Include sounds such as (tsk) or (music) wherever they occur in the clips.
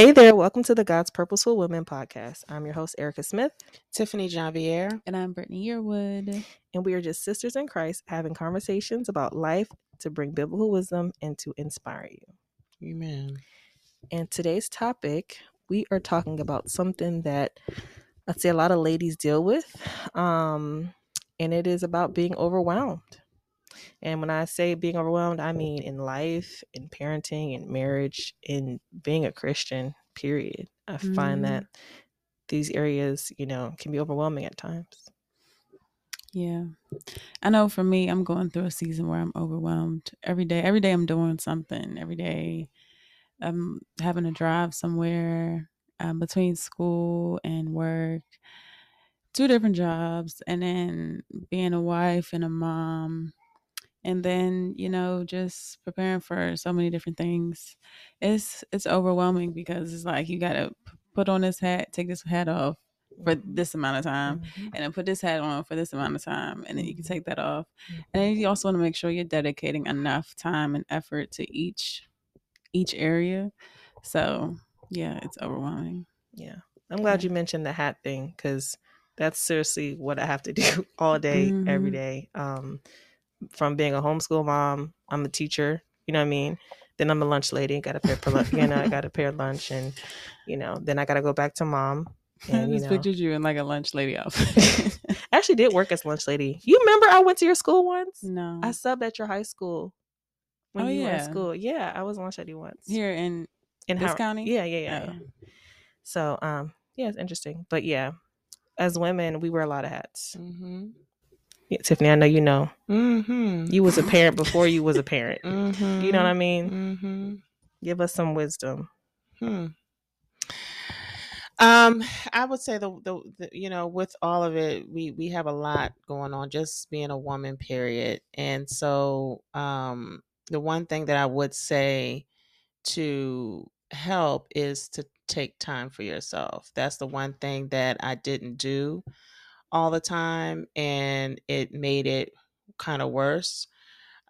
Hey there, welcome to the God's Purposeful Women podcast. I'm your host, Erica Smith, Tiffany Javier. And I'm Brittany Yearwood. and we are just sisters in Christ having conversations about life to bring biblical wisdom and to inspire you. Amen. And today's topic, we are talking about something that I'd say a lot of ladies deal with, um, and it is about being overwhelmed. And when I say being overwhelmed, I mean in life, in parenting, in marriage, in being a Christian, period. I find Mm. that these areas, you know, can be overwhelming at times. Yeah. I know for me, I'm going through a season where I'm overwhelmed every day. Every day I'm doing something. Every day I'm having to drive somewhere um, between school and work, two different jobs, and then being a wife and a mom. And then, you know, just preparing for so many different things. It's it's overwhelming because it's like you gotta put on this hat, take this hat off for this amount of time Mhm. and then put this hat on for this amount of time and then you can Mhm. take that off and then you also want to make sure you're dedicating enough time and effort to each each area so yeah it's overwhelming Yeah. I'm glad Yeah. you mentioned the hat thing because that's seriously what I have to (laughs) do all day, every Mhm. day. Um, from being a homeschool mom, I'm a teacher, you know what I mean? Then I'm a lunch lady, got to prepare for lunch, you know, I got to prepare lunch and, you know, then I got to go back to mom. i And, you just know, pictured you in like a lunch lady outfit (laughs) I actually did work as lunch lady. You remember I went to your school once? no I subbed at your high school when Oh, you were in yeah. school. Yeah, I was lunch lady once. here in in this Howard- county Yeah, yeah, yeah, yeah. Oh. So, um, yeah, it's interesting. But yeah, as women, we wear a lot of hats. Mm-hmm. Yeah, Tiffany, I know you know. Mm-hmm. You was a parent before you was a parent. mm-hmm. You know what I mean? Mm-hmm. Give us some wisdom. Hmm. Um, I would say the, the the you know with all of it, we we have a lot going on. Just being a woman, period. And so, um, the one thing that I would say to help is to take time for yourself. That's the one thing that I didn't do all the time, and it made it kind of worse.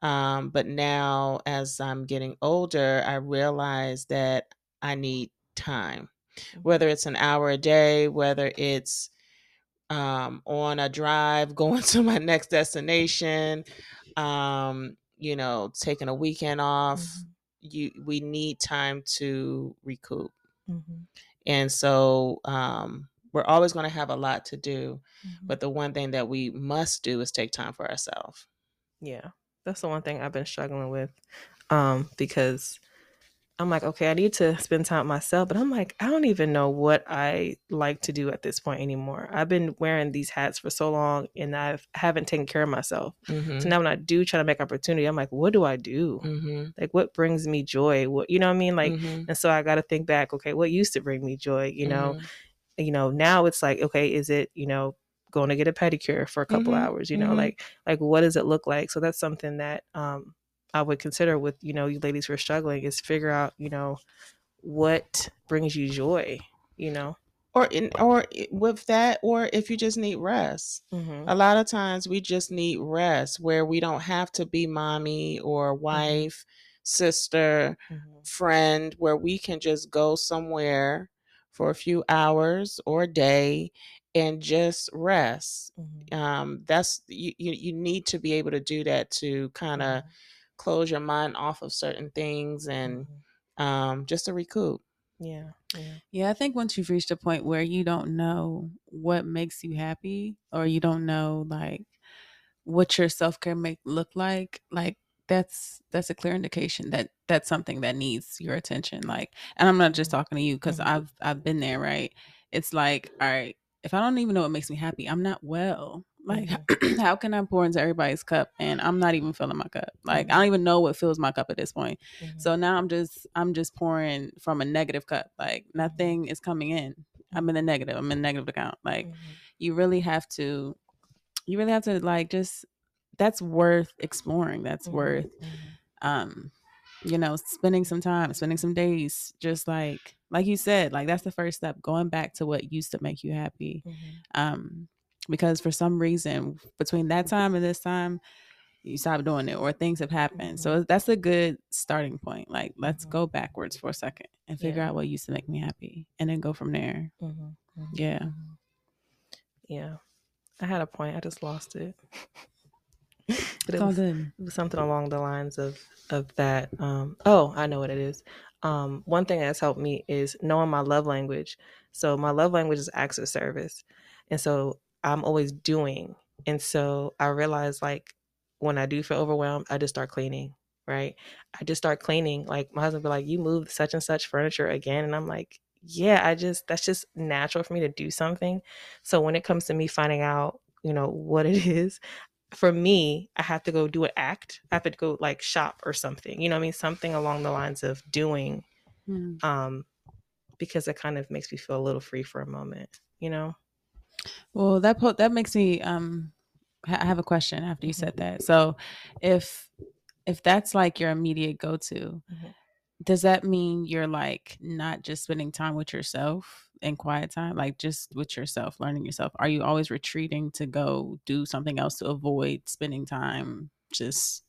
Um, but now, as I'm getting older, I realize that I need time, whether it's an hour a day, whether it's um, on a drive (laughs) going to my next destination, um, you know, taking a weekend off. You, we need time to recoup, Mhm, and so um, we're always going to have a lot to do. mhm. But the one thing that we must do is take time for ourselves. yeah, that's the one thing I've been struggling with. Um, because I'm like, okay, I need to spend time myself, but I'm like, I don't even know what I like to do at this point anymore. I've been wearing these hats for so long and I've haven't taken care of myself. Mm-hmm. So now when I do try to make opportunity, I'm like, what do I do? Mm-hmm. Like what brings me joy? What you know what I mean? Like Mhm. and so I gotta think back, okay, what used to bring me joy? You know, Mhm. You know, now it's like, okay, is it, you know, going to get a pedicure for a couple Mhm, hours, you know, mhm. like like what does it look like? So that's something that um I would consider with, you know, you ladies who are struggling is figure out, you know, what brings you joy, you know. or in or with that or if you just need rest Mm-hmm. a lot of times we just need rest where we don't have to be mommy or wife sister Mm-hmm. friend where we can just go somewhere for a few hours or a day and just rest Mm-hmm. um that's you you, you need to be able to do that to kind of close your mind off of certain things and um just to recoup yeah, yeah. Yeah, I think once you've reached a point where you don't know what makes you happy or you don't know like what your self-care make look like, like that's that's a clear indication that that's something that needs your attention. Like and I'm not just Mhm. talking to you cuz Mhm. I've I've been there, right? It's like, all right, if I don't even know what makes me happy, I'm not well. Like (clears throat) how can I pour into everybody's cup and I'm not even filling my cup? Like I don't even know what fills my cup at this point. Mhm. So now I'm just I'm just pouring from a negative cup. Like nothing is coming in. I'm in the negative. I'm in the negative account. Like Mhm. you really have to you really have to like just that's worth exploring. That's Mhm. worth Mhm. um you know, spending some time, spending some days just like like you said, like that's the first step going back to what used to make you happy. Mhm. Um because for some reason between that time and this time you stop doing it or things have happened. Mm-hmm. So that's a good starting point. Like let's Mhm. go backwards for a second and figure Yeah. out what used to make me happy and then go from there. Mhm, mhm, Yeah. mhm. Yeah. I had a point. I just lost it. (laughs) (laughs) but It's it was, it was something along the lines of of that. Um, oh, I know what it is. Um, one thing that's helped me is knowing my love language. So my love language is acts of service, and so I'm always doing. And so I realized like when I do feel overwhelmed, I just start cleaning. Right? I just start cleaning. Like my husband be like, "You moved such and such furniture again," and I'm like, "Yeah, I just that's just natural for me to do something." So when it comes to me finding out, you know, what it (laughs) is, for me, I have to go do an act. I have to go like shop or something. You know what I mean? Something along the lines of doing, Mm. um, because it kind of makes me feel a little free for a moment, you know? Well, that po- that makes me um I have a question after you said that. So, if if that's like your immediate go-to, Mhm. Does that mean you're like not just spending time with yourself in quiet time, like just with yourself, learning yourself? Are you always retreating to go do something else to avoid spending time just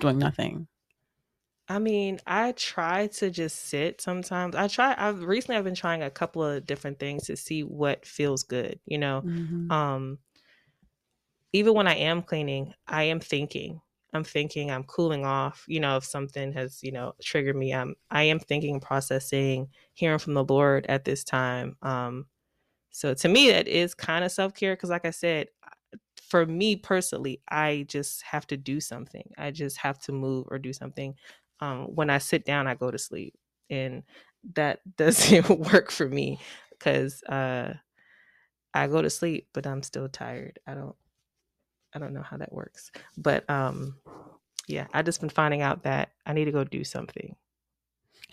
doing nothing? I mean, I try to just sit sometimes. I try I've recently I've been trying a couple of different things to see what feels good, you know. Mhm. Um even when I am cleaning, I am thinking. I'm thinking, I'm cooling off, you know, if something has, you know, triggered me. I'm I am thinking, processing, hearing from the Lord at this time. Um so to me that is kind of self-care because like I said, for me personally, I just have to do something. I just have to move or do something. Um, when I sit down, I go to sleep, and that (laughs) doesn't work for me because uh, I go to sleep, but I'm still tired. I don't, I don't know how that works. But um, yeah, I just been finding out that I need to go do something.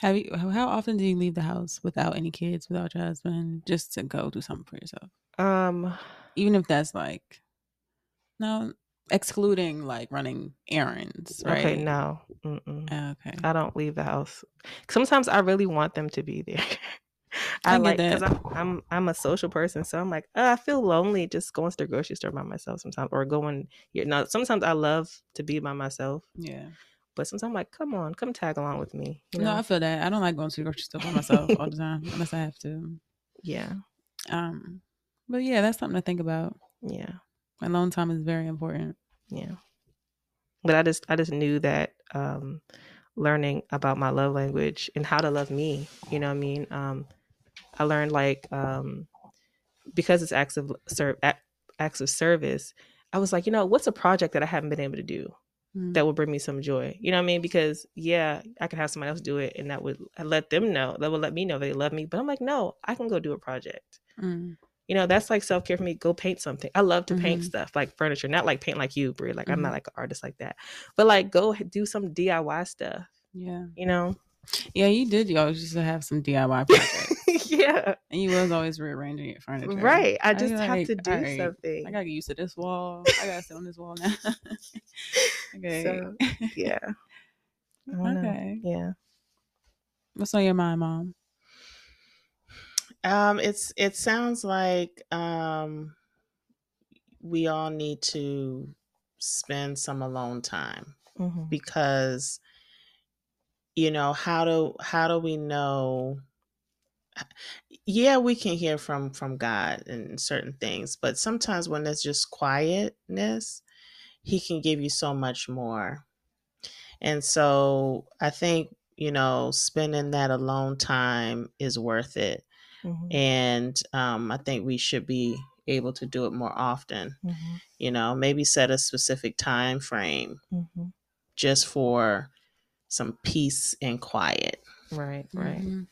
Have you how how often do you leave the house without any kids, without your husband, just to go do something for yourself? Um, even if that's like no excluding like running errands right okay, no, Mm-mm. Okay I don't leave the house. Sometimes I really want them to be there. (laughs) I, I like because. I'm, I'm I'm a social person, so I'm like, oh, I feel lonely just going to the grocery store by myself sometimes, or going. You know, sometimes I love to be by myself, yeah but sometimes I'm like, come on, come tag along with me. You no i feel that i don't like going to the grocery store by myself all the time unless i have to yeah, um but yeah that's something to think about yeah, alone time is very important yeah. But I just I just knew that um, learning about my love language and how to love me. You know what I mean? Um, I learned like um, because it's acts of ser- ac- acts of service. I was like, you know, what's a project that I haven't been able to do Mm. that will bring me some joy? You know what I mean? Because yeah, I could have somebody else do it, and that would let them know. That would let me know they love me. But I'm like, no, I can go do a project. Mm. You know, that's like self care for me. Go paint something. I love to paint Mhm. stuff like furniture, not like paint like you, Brie. Like I'm Mhm. not like an artist like that, but like go do some DIY stuff. yeah You know? Yeah you did you always used to have some diy projects (laughs) yeah, and you was always rearranging your furniture right. I just have like, to do "Alright, something. I gotta get used to this wall. I gotta sit on this wall now. (laughs) okay. So, (laughs) yeah. I don't know. okay. Yeah. What's on your mind, mom? Um, it's it sounds like um, we all need to spend some alone time hmm because you know how do how do we know yeah we can hear from from god and certain things but sometimes when there's just quietness he can give you so much more. And so i think you know spending that alone time is worth it. Hmm and um, i think we should be able to do it more often hmm you know maybe set a specific time frame hmm just for some peace and quiet Right. Right. Mhm.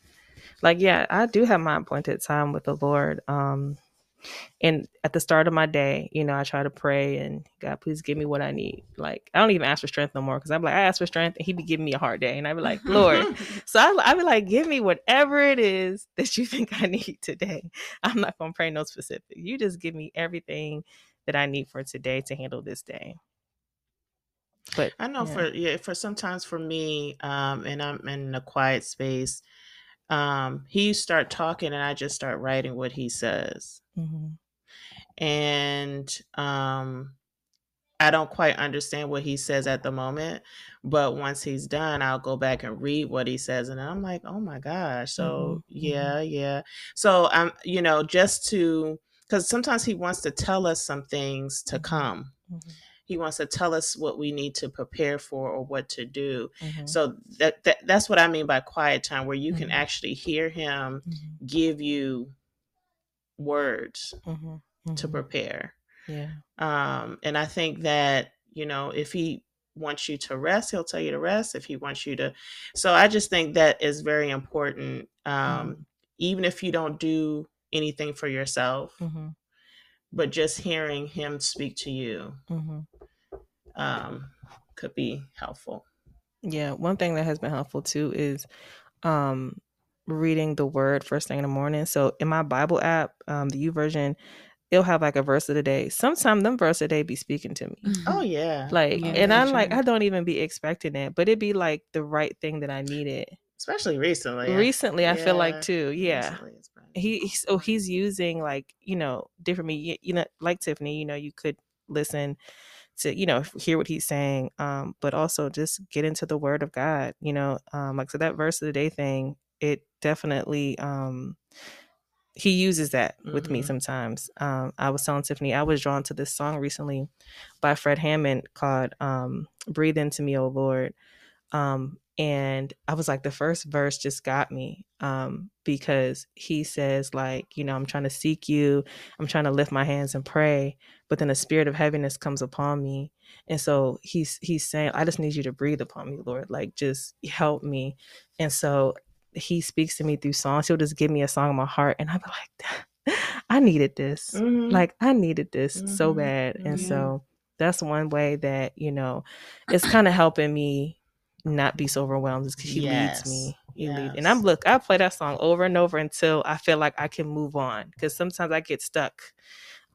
like yeah i do have my appointed time with the lord um and at the start of my day you know i try to pray and god please give me what i need like i don't even ask for strength no more because i'm like i ask for strength and he be giving me a hard day and i be like lord (laughs) so I, I be like give me whatever it is that you (laughs) think i need today i'm not gonna pray no specific you just give me everything that i need for today to handle this day but I know yeah. for yeah, for sometimes for me, um, and I'm in a quiet space, um, he start talking and I just start writing what he says. Mhm. And um I don't quite understand what he says at the moment, but once he's done, I'll go back and read what he says, and I'm like, oh my gosh. So Mhm, yeah, yeah. So I'm, you know, just to because sometimes he wants to tell us some things to Mhm. come. Mhm, He wants to tell us what we need to prepare for or what to do. mhm, So that, that that's what I mean by quiet time, where you can Mhm. actually hear him mhm, give you words mhm, to mhm. prepare. Yeah. Um, and I think that, you know, if he wants you to rest, he'll tell you to rest. If he wants you to. So I just think that is very important. Um, Even if you don't do anything for yourself, but just hearing him speak to you mhm. Um, could be helpful. Yeah, one thing that has been helpful too is um reading the word first thing in the morning. So in my Bible app, um the YouVersion, it'll have like a verse of the day. Sometimes them verse of the day be speaking to me. Oh, yeah. Like Yeah, and I'm like. I don't even be expecting it, but it'd be like the right thing that I needed. Especially recently. Recently I feel like too. Yeah. recently He he- so he's using like, you know, different me you know, like Tiffany, you know, you could listen to you know hear what he's saying um but also just get into the word of god you know um like so that verse of the day thing it definitely um he uses that with me Mhm. sometimes um i was telling tiffany i was drawn to this song recently by fred hammond called um breathe into me o lord um and i was like the first verse just got me um because he says like you know i'm trying to seek you. I'm trying to lift my hands and pray but then a spirit of heaviness comes upon me. And so he's he's saying i just need you to breathe upon me lord. Like just help me. And so he speaks to me through songs. He'll just give me a song in my heart and i'll be like (laughs) i needed this. Mhm. like i needed this so Mhm. bad. And Yeah. so that's one way that you know it's kind of helping me not be so overwhelmed is because he Yes. leads me. He leads and i'm look i play that song over and over until i feel like i can move on because sometimes i get stuck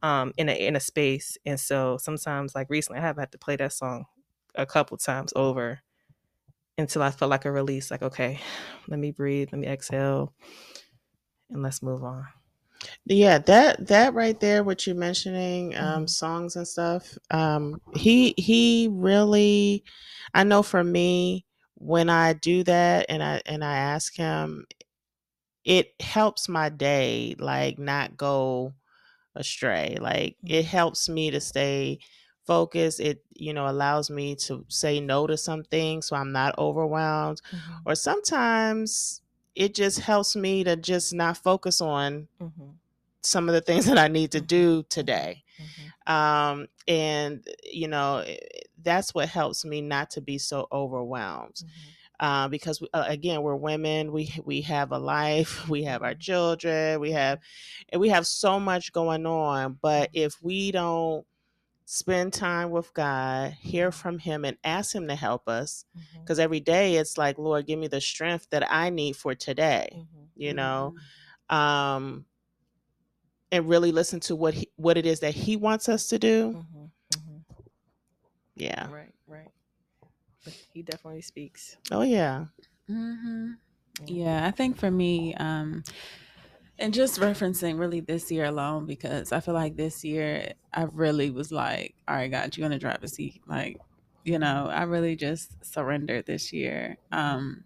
um in a in a space and so sometimes like recently i have had to play that song a couple times over until i felt like a release like okay let me breathe let me exhale and let's move on Yeah, that that right there, what you're mentioning, um, Mhm. songs and stuff. Um, he he really, I know for me, when I do that and I and I ask him, it helps my day like not go astray. Like it helps me to stay focused. It you know allows me to say no to some things so I'm not overwhelmed. Or sometimes it just helps me to just not focus on Mhm. some of the things that I need to Mhm. do today. Mhm. Um, and you know, eh, that's what helps me not to be so overwhelmed. Mhm. Uh, because uh, again, we're women. We we have a life. (laughs) We have our children. We have, and we have so much going on. But if we don't spend time with God, hear from Him, and ask Him to help us, because every day it's like, Lord, give me the strength that I need for today. Mhm. You know, Mhm. um, and really listen to what he, what it is that He wants us to do. Mhm. Mhm. Yeah. right right but he definitely speaks Oh yeah. Mhm. Yeah, I think for me, um, and just referencing really this year alone, because I feel like this year I really was like, all right, God, you're gonna drive a seat. Like, you know, I really just surrendered this year. Um,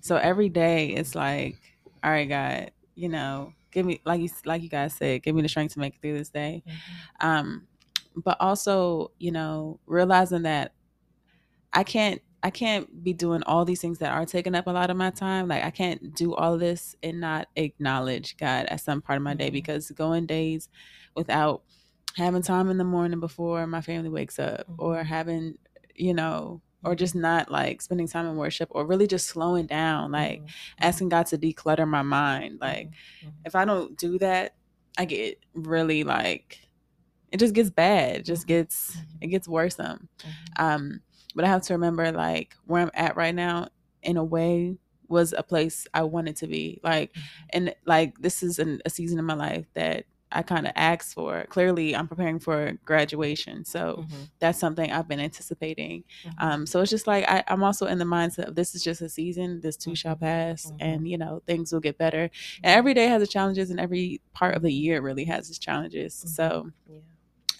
so every day it's like, all right, God, you know, give me like you like you guys said, give me the strength to make it through this day. Mhm. Um, but also, you know, realizing that I can't I can't be doing all these things that are taking up a lot of my time. Like I can't do all this and not acknowledge God as some part of my day Mhm. because going days without having time in the morning before my family wakes up or Mhm. having, you know, or just not like spending time in worship or really just slowing down, like Mhm. asking God to declutter my mind. Like Mhm. if I don't do that, I get really like it just gets bad. It just gets it gets worrisome. Um, but I have to remember like where I'm at right now in a way was a place I wanted to be. Like Mhm. and like this is an, a season in my life that I kind of asked for. Clearly, I'm preparing for graduation, so Mhm. that's something I've been anticipating. Mhm. Um, so it's just like I, I'm also in the mindset of this is just a season. This too shall Mhm. pass, Mhm. and you know things will get better. And every day has its challenges, and every part of the year really has its challenges. So yeah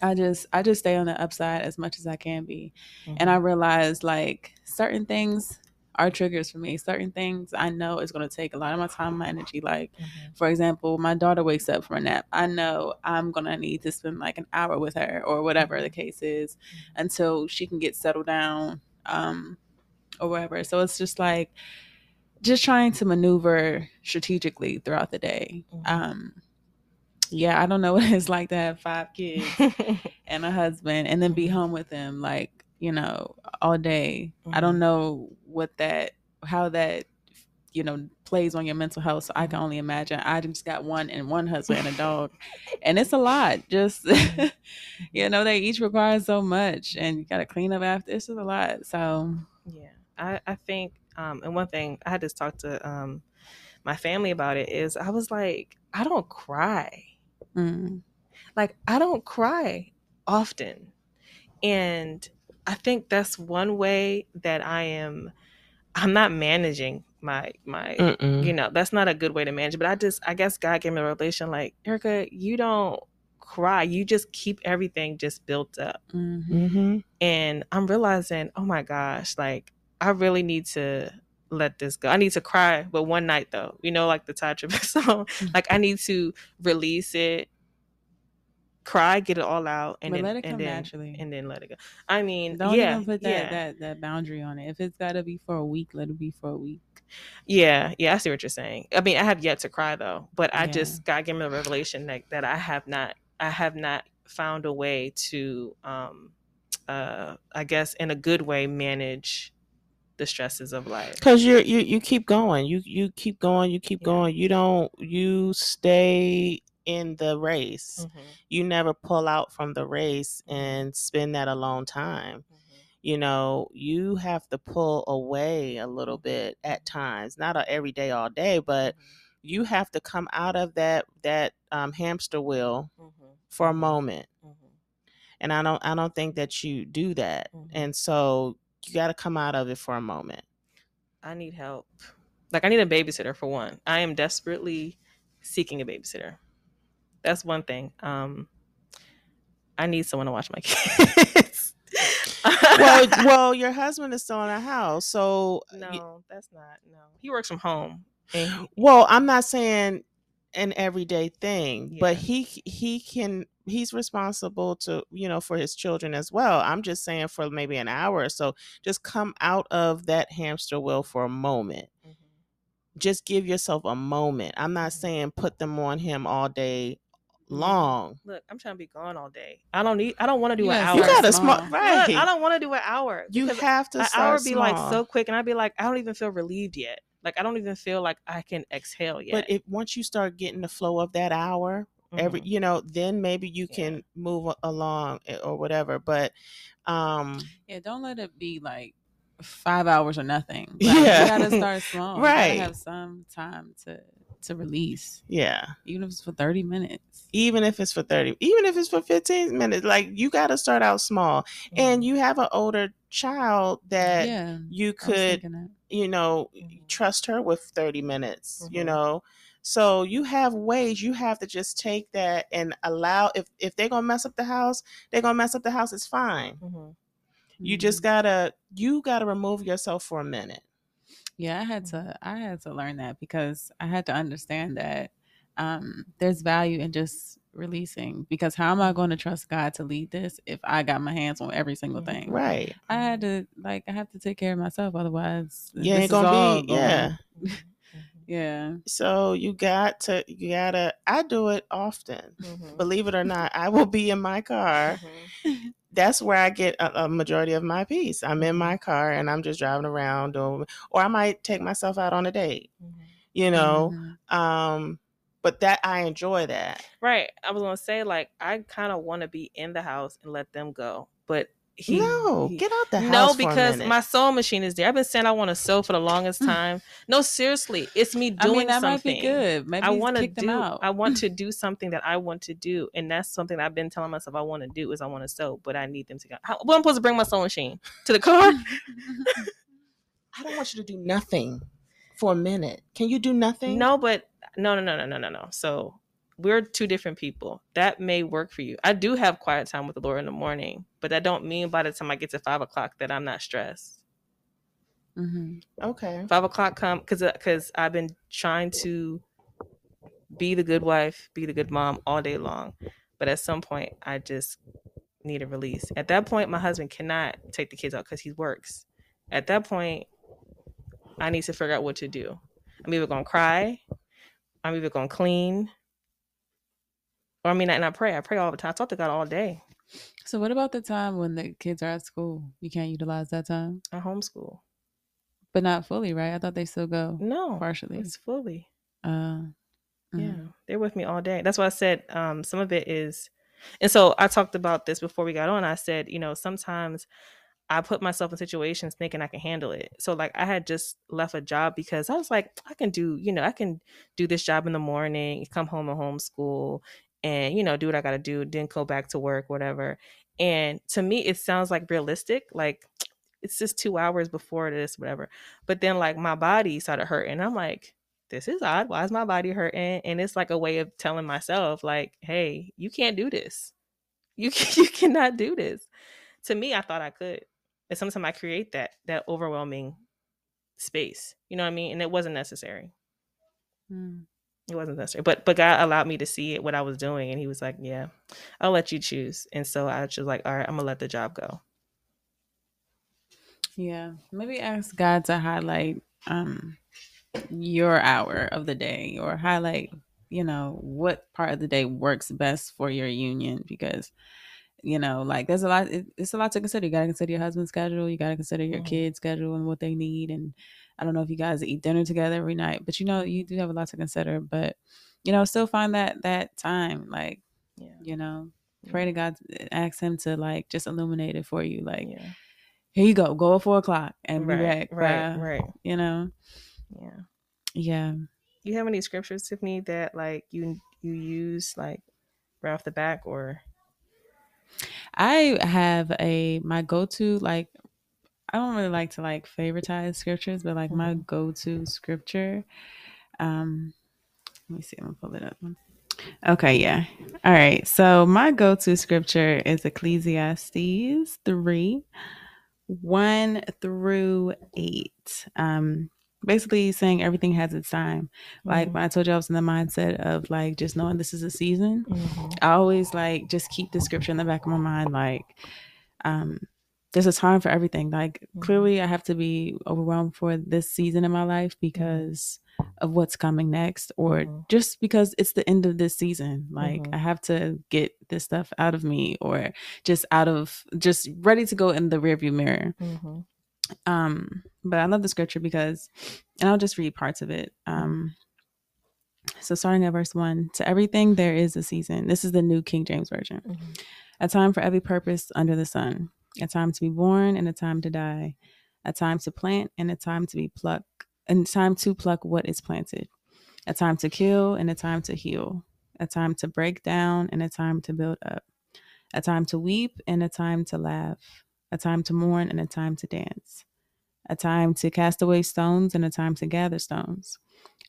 I just I just stay on the upside as much as I can be. Mm-hmm. And I realize like certain things are triggers for me. Certain things I know is going to take a lot of my time, my energy. Like, Mhm. for example, my daughter wakes up from a nap. I know I'm going to need to spend like an hour with her or whatever the case is until she can get settled down um, or whatever. So it's just like, just trying to maneuver strategically throughout the day. Mhm. Um, yeah, I don't know what (laughs) it's like to have five kids (laughs) and a husband and then be Mhm. home with them like you know all day i Mhm. don't know what that how that you know plays on your mental health so i Mm-hmm. can only imagine i just got one and one husband and a dog and it's a lot just Mm-hmm. (laughs) you know they each require so much and you got to clean up after it's just a lot so Yeah, I, I think, um, and one thing I had to talk to um, my family about it is I was like, I don't cry. Mm, Like, I don't cry often. And I think that's one way that I am, I'm not managing my, my, Mm-mm. you know, that's not a good way to manage. But I just, I guess God gave me a revelation like, Erica, you don't cry. You just keep everything just built up. mhm. Mm-hmm. and I'm realizing, oh my gosh, like I really need to let this go. I need to cry, but one night though, you know, like the Tye Tribbett (laughs) song. like I need to release it, cry, get it all out, and but then let it come and then naturally and then let it go. I mean, don't yeah, even put that, yeah, that that boundary on it if it's got to be for a week let it be for a week yeah, yeah. I see what you're saying. I mean, I have yet to cry though, but I Yeah. just God gave me the revelation that that I have not, I have not found a way to, um, uh, I guess in a good way manage the stresses of life. Because you you you keep going. You you keep going. You keep Yeah. going. You don't. You stay in the race. Mhm. You never pull out from the race and spend that alone time. You know, you have to pull away a little bit at times. Not every day, all day, but you have to come out of that that um, hamster wheel Mhm. for a moment. Mhm. And I don't I don't think that you do that. Mhm. And so you got to come out of it for a moment. I need help. Like I need a babysitter for one. I am desperately seeking a babysitter. That's one thing. Um I need someone to watch my (laughs) kids. well, (laughs) well, your husband is still in the house, so y- no, that's not. No. He works from home. And Well, I'm not saying an everyday thing, but he he can he's responsible to you know for his children as well. I'm just saying for maybe an hour or so, just come out of that hamster wheel for a moment. Mhm. Just give yourself a moment. I'm not Mhm. saying put them on him all day long. Look, I'm trying to be gone all day. I don't need I don't want to do You an hour. You gotta small. smart Look, right. I don't want to do an hour. you have to an start hour be like so quick and I'd be like, I don't even feel relieved yet. Like I don't even feel like I can exhale yet. But if once you start getting the flow of that hour, every Mhm. you know, then maybe you Yeah. can move along eh, or whatever. But um Yeah, don't let it be like five hours or nothing. (laughs) Like, Yeah. you gotta (laughs) start small. You Right. have some time to to release, yeah. even if it's for thirty minutes. even if it's for 30 even if it's for 15 minutes like you got to start out small and Mhm. you have an older child that yeah, you could you know Mhm. trust her with 30 minutes you Mhm. know so you have ways you have to just take that and allow if if they're gonna mess up the house they're gonna mess up the house it's fine Mhm. you just Mhm. gotta you gotta remove yourself for a minute yeah, I had to I had to learn that because I had to understand that um, there's value in just releasing. Because how am I going to trust God to lead this if I got my hands on every single Mhm. thing? right I had to like I have to take care of myself, otherwise this ain't gonna be going- yeah. (laughs) yeah. so you got to you gotta i do it often Mhm. believe it or not i will be in my car Mhm. (laughs) that's where I get a, a majority of my peace. I'm in my car and I'm just driving around, or or I might take myself out on a date. Mhm. You know, Mhm. um, but that I enjoy that. Right. I was gonna say like I kind of want to be in the house and let them go, but he no, he- get out the house. no for a because my sewing machine is there. I've been saying I want to sew for the longest mm. time. no, seriously, it's me doing I doing mean that something. might be good. Maybe I want want to kick them do. out. I want to (laughs) do something that I want to do, and that's something that I've been telling myself I want to do is I want to sew, but I need them to go. How, well, I'm supposed to bring my sewing machine to the car. (laughs) (laughs) I don't want you to do nothing for a minute. Can you do nothing? no, but no, no, no, no, no, no, no. So we're two different people. That may work for you. I do have quiet time with the Lord in the morning, but that don't mean by the time I get to five o'clock that I'm not stressed. Mm-hmm. Okay. Five o'clock come because because I've been trying to be the good wife, be the good mom all day long, but at some point I just need a release. At that point, my husband cannot take the kids out because he works. At that point, I need to figure out what to do. I'm either gonna cry, I'm either gonna clean, or I mean, and I pray. I pray all the time. I talk to God all day. So, what about the time when the kids are at school? You can't utilize that time, I homeschool. but not fully, right? I thought they still go No, partially. it's fully. Uh, Yeah, mhm. they're with me all day. That's why I said um, some of it is, and so I talked about this before we got on. I said, you know, sometimes I put myself in situations thinking I can handle it. So like I had just left a job because I was like, I can do, you know, I can do this job in the morning, come home and homeschool, and you know, do what I got to do, then go back to work, whatever. And to me, it sounds like realistic, like (tsk) it's just two hours before this, whatever. But then like my body started hurting. I'm like, this is odd. Why is my body hurting? And it's like a way of telling myself, like, hey, you can't do this. You (laughs) you cannot do this. To me, I thought I could. And sometimes I create that that overwhelming space. You know what I mean? And it wasn't necessary. Mm. It wasn't necessary. But but God allowed me to see it what I was doing, and He was like, "Yeah, I'll let you choose." And so I was like, "All right, I'm gonna let the job go." Yeah, maybe ask God to highlight um your hour of the day or highlight, you know, what part of the day works best for your union because you know, like there's a lot it, it's a lot to consider. You got to consider your husband's schedule, you got to consider your Mhm. kids' schedule and what they need and I don't know if you guys eat dinner together every night, but you know, you do have a lot to consider, but you know, still find that that time like, Yeah, you know, pray to God, ask him to like just illuminate it for you like yeah, here you go, go at four o'clock and be right, back. right, right. You know, Yeah. yeah. You have any scriptures, Tiffany, that like you you use like right off the back, or I have a my go to like I don't really like to like favoritize scriptures, but like my Mhm. go to scripture. Um, let me see. I'm gonna pull it up. Okay, yeah. All right. So my go to scripture is Ecclesiastes three, one through eight. Um, basically saying everything has its time. Like Mhm. when I told you I was in the mindset of like just knowing this is a season. Mhm. I always like just keep the scripture in the back of my mind. Like, um, there's a time for everything. Like, Mhm. clearly, I have to be overwhelmed for this season in my life because of what's coming next, or Mhm. just because it's the end of this season. Like, Mhm. I have to get this stuff out of me, or just out of just ready to go in the rearview mirror. Mhm. Um, but I love the scripture because, and I'll just read parts of it. Um, so starting at verse one, to everything there is a season. This is the New King James Version. Mhm. A time for every purpose under the sun. A time to be born and a time to die. A time to plant and a time to be plucked. And time to pluck what is planted. A time to kill and a time to heal. A time to break down and a time to build up. A time to weep and a time to laugh. A time to mourn and a time to dance. A time to cast away stones and a time to gather stones.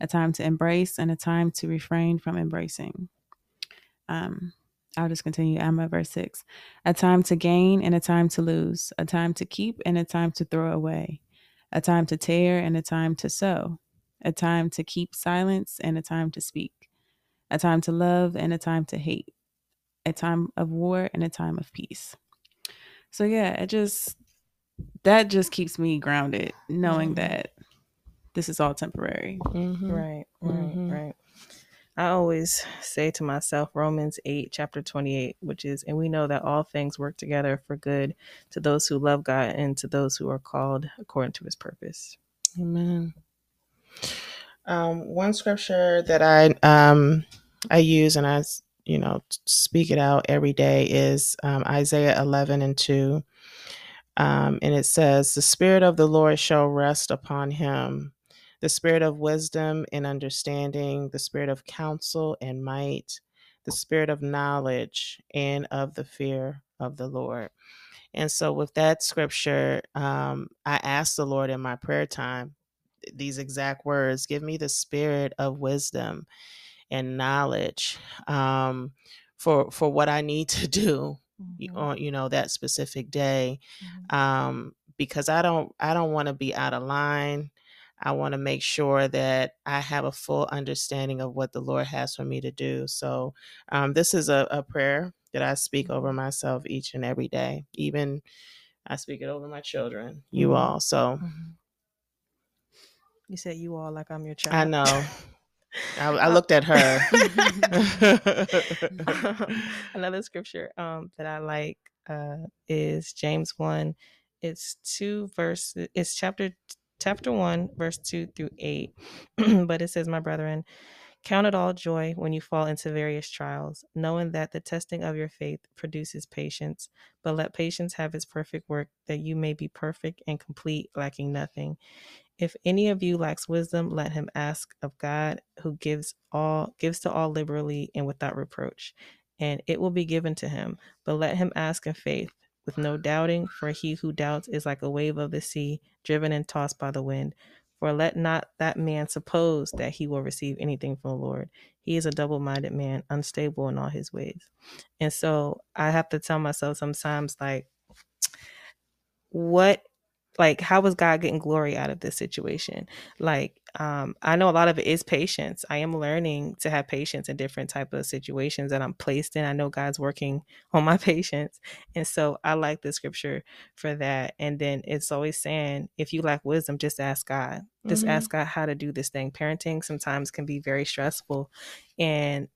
A time to embrace and a time to refrain from embracing. Um, I'll just continue. I'm at verse six. A time to gain and a time to lose. A time to keep and a time to throw away. A time to tear and a time to sow. A time to keep silence and a time to speak. A time to love and a time to hate. A time of war and a time of peace. So yeah, it just that just keeps me grounded, knowing Mhm. that this is all temporary. Mhm. Right, right, Mhm. right. I always say to myself, Romans 8, chapter 28, which is, and we know that all things work together for good to those who love God and to those who are called according to his purpose. Amen. Um, one scripture that I um, I use and I you know speak it out every day is um, Isaiah 11 and 2. Um, and it says, The Spirit of the Lord shall rest upon him, the Spirit of wisdom and understanding, the Spirit of counsel and might, the Spirit of knowledge and of the fear of the Lord. And so, with that scripture, um, I asked the Lord in my prayer time these exact words give me the spirit of wisdom and knowledge um, for for what I need to (laughs) do Mhm. on you know that specific day Mhm. um, because I don't I don't want to be out of line. I want to make sure that I have a full understanding of what the Lord has for me to do. So um, this is a, a prayer that I speak over myself each and every day. Even I speak it over my children, you Mhm. all. So Mhm. You said you all like I'm your child. I know. (laughs) I, I Uh, looked at her. (laughs) (laughs) Another scripture um, that I like uh, is James one. It's two verses. It's chapter chapter one, verse two through eight. (clears throat) but it says, "My brethren, count it all joy when you fall into various trials, knowing that the testing of your faith produces patience. But let patience have its perfect work, that you may be perfect and complete, lacking nothing." If any of you lacks wisdom, let him ask of God, who gives all gives to all liberally and without reproach, and it will be given to him. But let him ask in faith, with no doubting, for he who doubts is like a wave of the sea, driven and tossed by the wind. For let not that man suppose that he will receive anything from the Lord. He is a double-minded man, unstable in all his ways. And so I have to tell myself sometimes, like, what like how is god getting glory out of this situation? Like um i know a lot of it is patience. I am learning to have patience in different type of situations that i'm placed in. I know god's working on my (laughs) patience and so i like the scripture for that. And then it's always saying if you lack wisdom just ask god. Just Mhm. ask god how to do this thing. Parenting sometimes can be very stressful and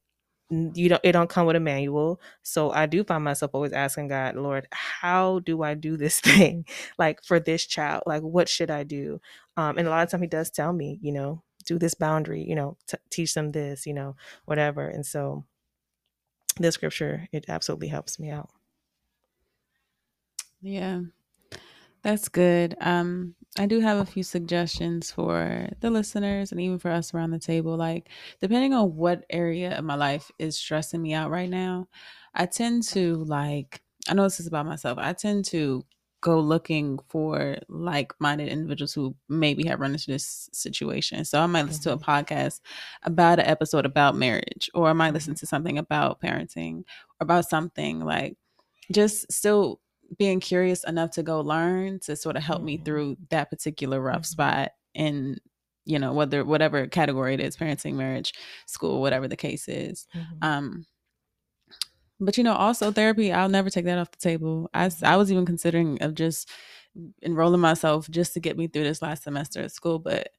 you don't it don't come with a manual. So i do find myself always asking god lord how do i do this (laughs) thing? Like for this child like what should i do? Um and a lot of time he does tell me you know do this boundary you know t- teach them this you know whatever. And so this scripture it absolutely helps me out. Yeah. That's good. Um, I do have a few suggestions for the listeners and even for us around the table. Like, depending on what area of my life is stressing me out right now, I tend to like, I know this is about myself, I tend to go looking for like minded individuals who maybe have run into this situation. So I might listen to a mm-hmm. podcast about an episode about marriage, or I might listen mm-hmm. to something about parenting, or about something like just still being curious enough to go learn to sort of help me Mhm. through that particular rough Mhm. spot in you know whether whatever category it is parenting marriage school whatever the case is Mhm. um but you know also therapy i'll never take that off the table i, I was even considering of just enrolling myself just to get me through this last semester at school but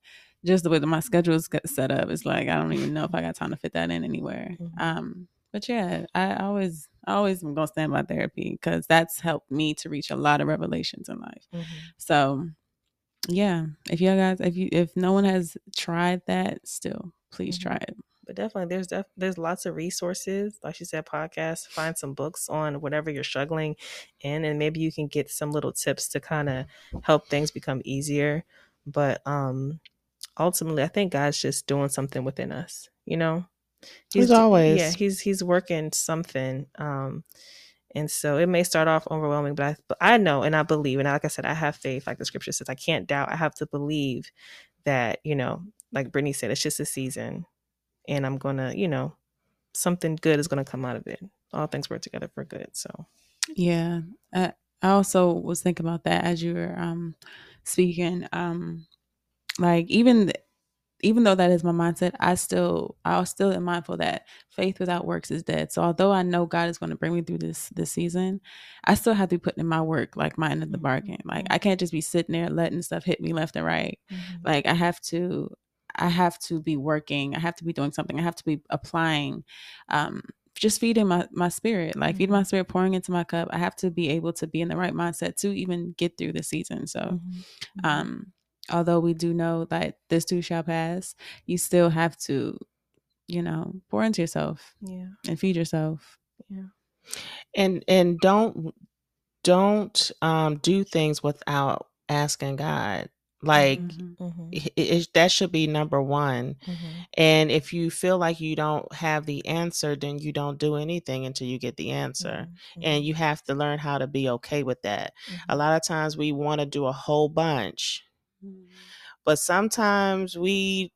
just the way that my schedule is set up it's like i don't even know if i got time to fit that in anywhere Mhm. um but yeah i always I always am gonna stand by therapy because that's helped me to reach a lot of revelations in life Mhm. so yeah if you guys if you if no one has tried that still please Mhm. try it but definitely there's def- there's lots of resources like you said podcasts find some books on whatever you're struggling in and maybe you can get some little tips to kind of help things become easier but um ultimately i think god's just doing something within us you know As d- always. yeah he's he's working something um and so it may start off overwhelming but i but i know and i believe and like i said i have faith like the scripture says i can't doubt i have to believe that you know like brittany said it's just a season and I'm gonna, you know, something good is gonna come out of it. All things work together for good. So Yeah. I, I also was thinking about that as you were um speaking. Um like even even though that is my mindset, I still I still am mindful that faith without works is dead. So although I know God is going to bring me through this this season, I still have to be putting in my work, like my end of the mm-hmm. bargain. Like I mm-hmm. can't just be sitting there letting stuff hit me left and right. Mm-hmm. Like I have to I have to be working. I have to be doing something. I have to be applying um just feeding my my spirit, like feeding my spirit, pouring into my cup. I have to be able to be in the right mindset to even get through the season. So, um, although we do know that this too shall pass, you still have to, you know, pour into yourself yeah, and feed yourself. yeah, and and don't don't um do things without asking God. Like Mhm. mm-hmm. it, it, that should be number one. Mm-hmm. And if you feel like you don't have the answer, then you don't do anything until you get the answer. Mm-hmm. And you have to learn how to be okay with that. A lot of times we want to do a whole bunch, Mhm. but sometimes we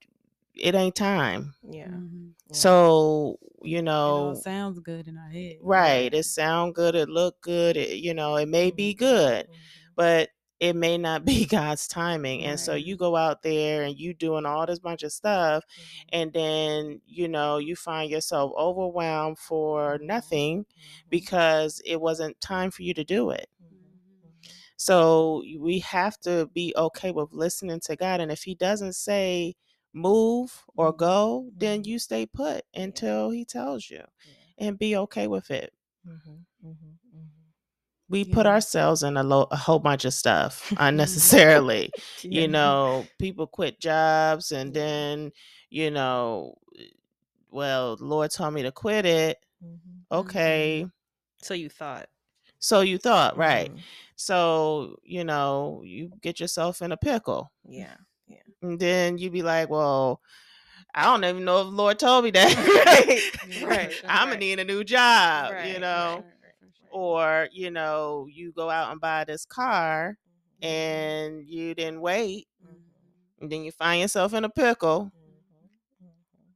it ain't time. Yeah. Mhm. So, you It know, sounds good in our head. right, it sound good, it look good, it, you know, it may be Mhm, good, mhm. but it may not (laughs) be God's timing. And so you go out there and you doing all this bunch of stuff Mhm, and then, you know, you find yourself overwhelmed for Mhm. nothing because it wasn't time for you to do it. So we have to be okay with listening to God. And if He doesn't say move or Mhm, go, then you stay put until He tells you Yeah. and be okay with it. Mhm, mhm, mhm. We put ourselves in a, lo- a whole bunch of stuff (laughs) unnecessarily. Yeah. You know, people quit jobs and then, you know, well, Lord told me to quit it. Mhm. Okay. So you thought, So you thought, right. So, you know, you get yourself in a pickle. Yeah. Yeah. And then you be like, well, I don't even know if the Lord told me that. Right. (laughs) right. I'm gonna need a new job, Right, you know. right. Or, you know, you go out and buy this car Mhm, and you didn't wait, mhm, and then you find yourself in a pickle, mhm, mhm.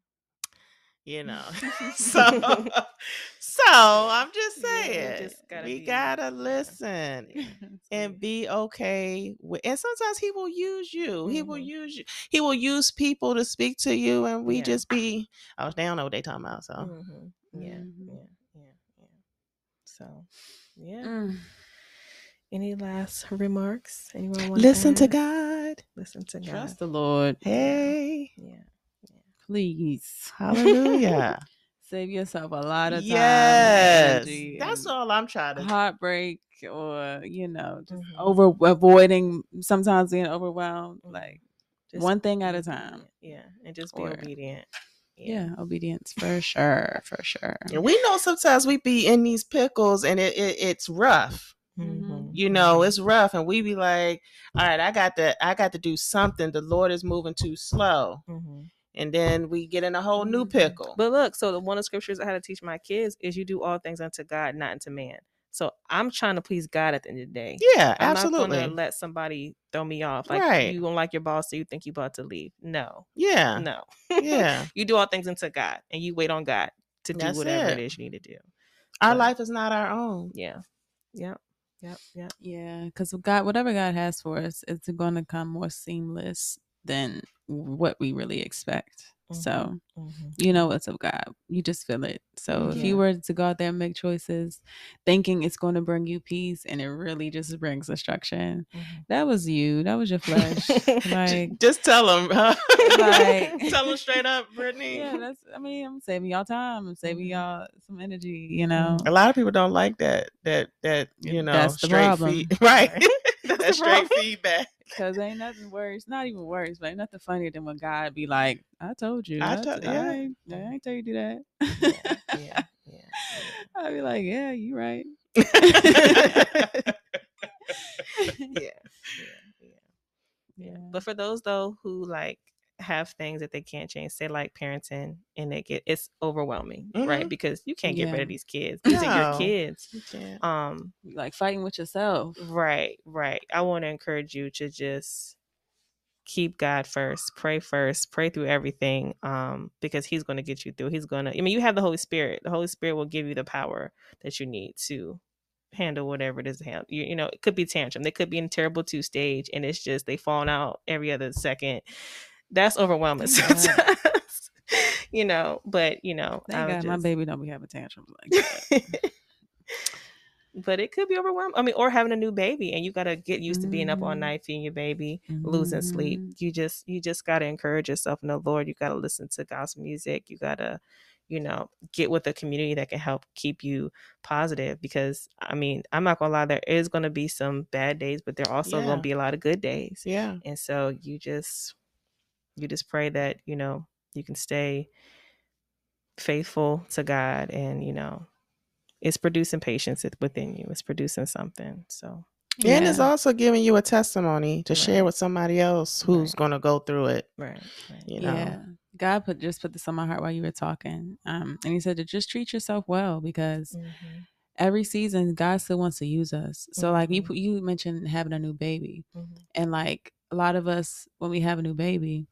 you know. (laughs) so (laughs) so I'm just Yeah, saying just gotta we be- gotta listen (laughs) That's and be okay with and sometimes he will use you he will Mhm. use you he will use people to speak to you and we Yeah. just be oh they don't know what they talking about so Mhm. Yeah, Mhm. yeah, yeah, yeah. So, yeah. Mm. Any last remarks? Anyone want to listen to add? god Listen to God. Trust the Lord, hey Yeah. Yeah. please. (laughs) hallelujah Save yourself a lot of time. yes that's all i'm trying to Heartbreak or you know just Mhm. over avoiding sometimes being overwhelmed. Mhm. Like Just one thing at a time. Yeah, and just be Or- obedient. Yeah. obedience for sure, for sure. and we know sometimes we be in these pickles and it, it it's rough Mhm, you know mhm. it's rough and we be like all right i got to i got to do something the lord is moving too slow Mhm. And then we get in a whole new Mhm. pickle But look, so the one of the scriptures I had to teach my kids is you do all things unto God, not unto man. So I'm trying to please God at the end of the day. yeah I'm absolutely not gonna let somebody throw me off. Like Right. you don't like your boss, so you think you about to leave. No, yeah no. yeah (laughs) you do all things unto God, and you wait on God to do That's whatever it. it is you need to do. our But- life is not our own Yeah, yep, yep, yep. Yeah, because God, whatever God has for us, it's going to come more seamless than what we really expect. So Mhm. you know what's of God. You just feel it. So if you were to go out there and make choices, thinking it's going to bring you peace, and it really just brings destruction, Mhm. that was you. That was your flesh. (laughs) like just tell them Like- (laughs) tell them straight up brittany yeah, that's. I mean, I'm saving y'all time. I'm saving Mhm. y'all some energy. You know. a lot of people don't like that that that you know that's the straight problem. (laughs) right That's straight feedback Because ain't nothing worse, not even worse, but ain't nothing funnier than when God be like, I told you. I I, to- t- yeah. I, ain't, I mm-hmm. ain't tell you to do that. Yeah, yeah, (laughs) yeah, I'd be like, yeah, you right. (laughs) yeah, yeah, yeah, (laughs) yeah. But for those though who like have things that they can't change, say like parenting, and they get it's overwhelming, right? Mhm. Because you can't get rid of these kids. These are your kids. You. Um, like fighting with yourself. right, right. I want to encourage you to just keep God first, pray first, pray through everything, um, because He's going to get you through. He's going to. I mean, you have the Holy Spirit. The Holy Spirit will give you the power that you need to handle whatever it is to handle. You, you know, it could be tantrum. They could be in terrible two stage, and it's just they falling out every other second. That's overwhelming sometimes. (laughs) you know, but you know, Thank God would my baby don't be having tantrums like that. (laughs) but it could be overwhelming. I mean, or having a new baby and you got to get used to being up all Mhm. night feeding your baby, losing sleep. Mhm. You just you just got to encourage yourself in the Lord. You got to listen to gospel music. You got to you know get with a community that can help keep you positive because I mean, I'm not going to lie there is going to be some bad days, but there also Yeah. going to be a lot of good days. yeah And so you just you just pray that, you know, you can stay faithful to God and, you know, it's producing patience within you. It's producing something. So and it's also giving you a testimony to share with somebody else who's Right. going to go through it right. right. you know Yeah. God put just put this on my heart while you were talking. Um, and he said to just treat yourself well because Mhm, every season God still wants to use us. So like you Mhm. put- you mentioned having a new baby. mhm, And like a lot of us when we have a new baby,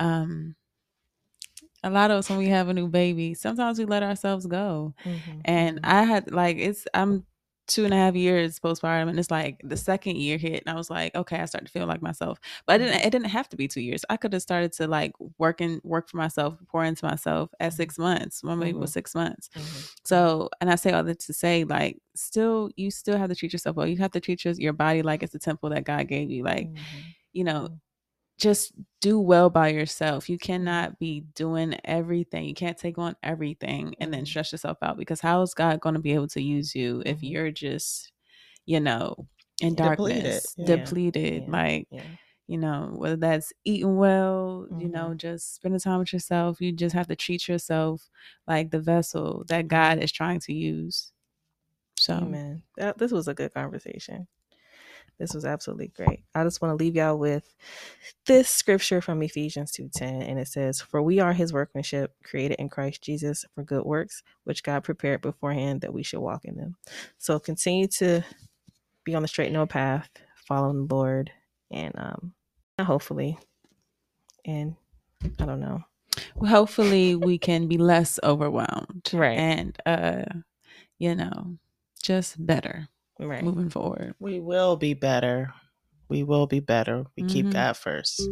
um, a lot of us when we have a new baby, sometimes we let ourselves go. Mhm, And mhm. I had like it's I'm two and a half years postpartum and it's like the second year hit and I was like, okay, I started to feel like myself. But I didn't it didn't have to be two years. I could have started to like work and work for myself, pour into myself at Mhm. six months. My baby Mhm. was six months. Mhm. So and I say all that to say, like, still you still have to treat yourself well. You have to treat your, your body like it's the temple that God gave you. Like, Mhm. You know, Mhm. just do well by yourself. You Mm-hmm. cannot be doing everything. You can't take on everything and then Mhm. stress yourself out because how is God going to be able to use you if Mhm. you're just, you know, in Depleted, darkness, yeah. depleted, Yeah. like, Yeah. you know, whether that's eating well, you Mhm. know, just spending time with yourself. You just have to treat yourself like the vessel that God is trying to use. So, man, this was a good conversation. This was absolutely great. I just want to leave y'all with this scripture from Ephesians 2:10 and it says, "For we are his workmanship, created in Christ Jesus for good works, which God prepared beforehand that we should walk in them." So continue to be on the straight and narrow path, following the Lord and um hopefully and I don't know. hopefully we can be less overwhelmed Right. and uh you know just better Right. moving forward We will be better. We will be better. We keep Mhm. God first.